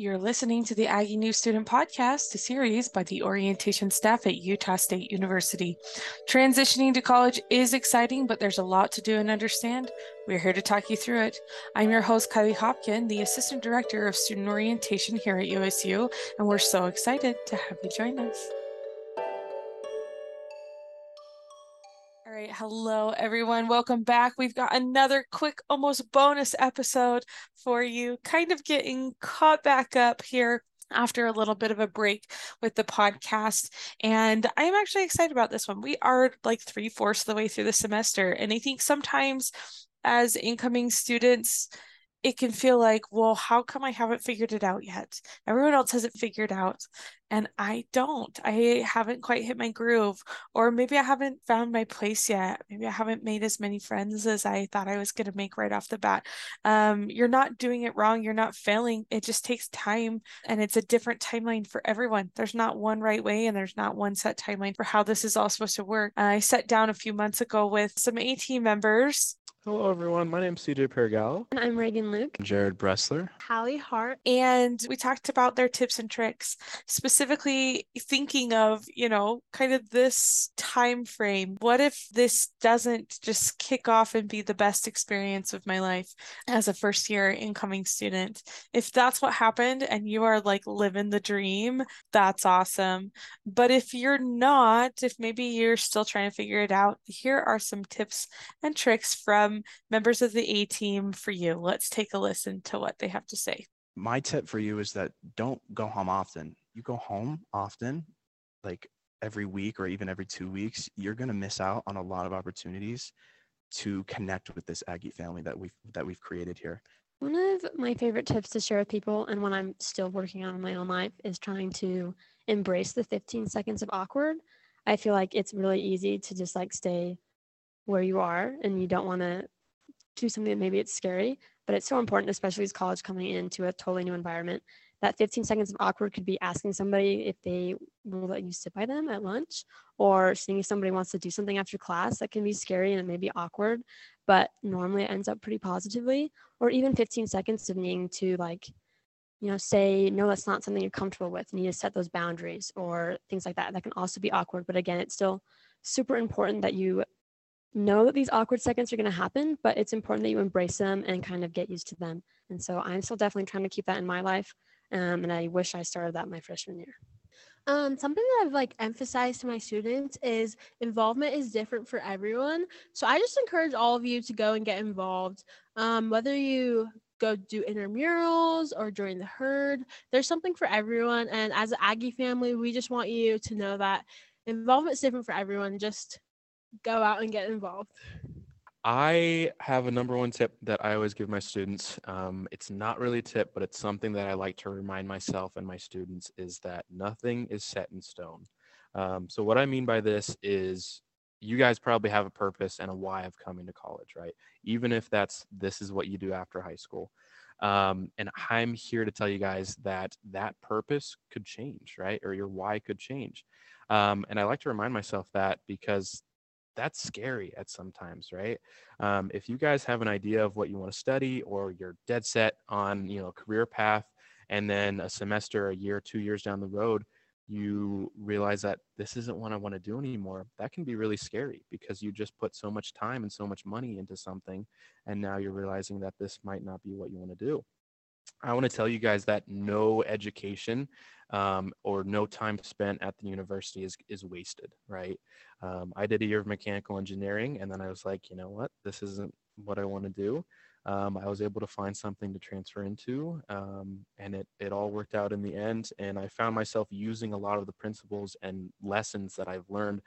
You're listening to the Aggie New Student Podcast, a series by the orientation staff at Utah State University. Transitioning to college is exciting, but there's a lot to do and understand. We're here to talk you through it. I'm your host, Kylie Hopkin, the Assistant Director of Student Orientation here at USU, and we're so excited to have you join us. All right, hello everyone. Welcome back. We've got another quick, almost bonus episode for you, kind of getting caught back up here after a little bit of a break with the podcast. And I'm actually excited about this one. We are like three fourths of the way through the semester. And I think sometimes as incoming students, it can feel like, well, how come I haven't figured it out yet? Everyone else has it figured out, and I don't. I haven't quite hit my groove, or maybe I haven't found my place yet. Maybe I haven't made as many friends as I thought I was going to make right off the bat. Um, you're not doing it wrong. You're not failing. It just takes time, and it's a different timeline for everyone. There's not one right way, and there's not one set timeline for how this is all supposed to work. I sat down a few months ago with some AT members Hello, everyone. My name is CJ Pergal. And I'm Reagan Luke. Jared Bressler. Hallie Hart. And we talked about their tips and tricks, specifically thinking of, you know, kind of this time frame. What if this doesn't just kick off and be the best experience of my life as a first year incoming student? If that's what happened and you are like living the dream, that's awesome. But if you're not, if maybe you're still trying to figure it out, here are some tips and tricks from Um, members of the A team for you. Let's take a listen to what they have to say. My tip for you is that don't go home often. You go home often, like every week or even every two weeks, you're going to miss out on a lot of opportunities to connect with this Aggie family that we've that we've created here. One of my favorite tips to share with people, and when I'm still working on in my own life, is trying to embrace the 15 seconds of awkward. I feel like it's really easy to just like stay where you are and you don't want to do something that maybe it's scary, but it's so important, especially as college coming into a totally new environment. That 15 seconds of awkward could be asking somebody if they will let you sit by them at lunch or seeing if somebody wants to do something after class. That can be scary and it may be awkward, but normally it ends up pretty positively. Or even 15 seconds of needing to like, you know, say, no, that's not something you're comfortable with. You need to set those boundaries or things like that. That can also be awkward. But again, it's still super important that you know that these awkward seconds are going to happen, but it's important that you embrace them and kind of get used to them. And so I'm still definitely trying to keep that in my life. Um, and I wish I started that my freshman year. Um, something that I've like emphasized to my students is involvement is different for everyone. So I just encourage all of you to go and get involved. Um, whether you go do intramurals or join the HURD, there's something for everyone. And as an Aggie family, we just want you to know that involvement is different for everyone. Just go out and get involved? I have a number one tip that I always give my students. Um, it's not really a tip, but it's something that I like to remind myself and my students is that nothing is set in stone. Um, so, what I mean by this is you guys probably have a purpose and a why of coming to college, right? Even if that's this is what you do after high school. Um, and I'm here to tell you guys that that purpose could change, right? Or your why could change. Um, and I like to remind myself that because that's scary at sometimes right? Um, if you guys have an idea of what you want to study or you're dead set on you know career path and then a semester a year two years down the road you realize that this isn't what i want to do anymore that can be really scary because you just put so much time and so much money into something and now you're realizing that this might not be what you want to do I want to tell you guys that no education um, or no time spent at the university is, is wasted, right? Um, I did a year of mechanical engineering and then I was like, you know what, this isn't what I want to do. Um, I was able to find something to transfer into um, and it, it all worked out in the end. And I found myself using a lot of the principles and lessons that I've learned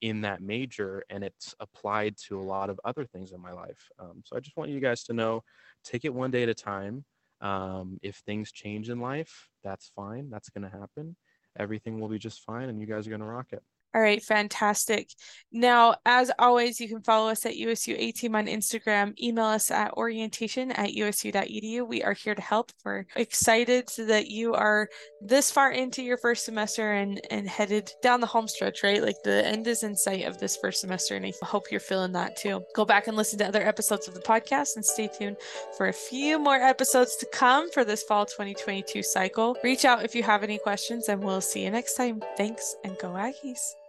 in that major and it's applied to a lot of other things in my life. Um, so I just want you guys to know, take it one day at a time. Um, if things change in life, that's fine. That's going to happen. Everything will be just fine, and you guys are going to rock it. All right, fantastic. Now, as always, you can follow us at USU A Team on Instagram, email us at orientation at usu.edu. We are here to help. We're excited that you are this far into your first semester and, and headed down the home stretch, right? Like the end is in sight of this first semester, and I hope you're feeling that too. Go back and listen to other episodes of the podcast and stay tuned for a few more episodes to come for this fall 2022 cycle. Reach out if you have any questions, and we'll see you next time. Thanks and go Aggies.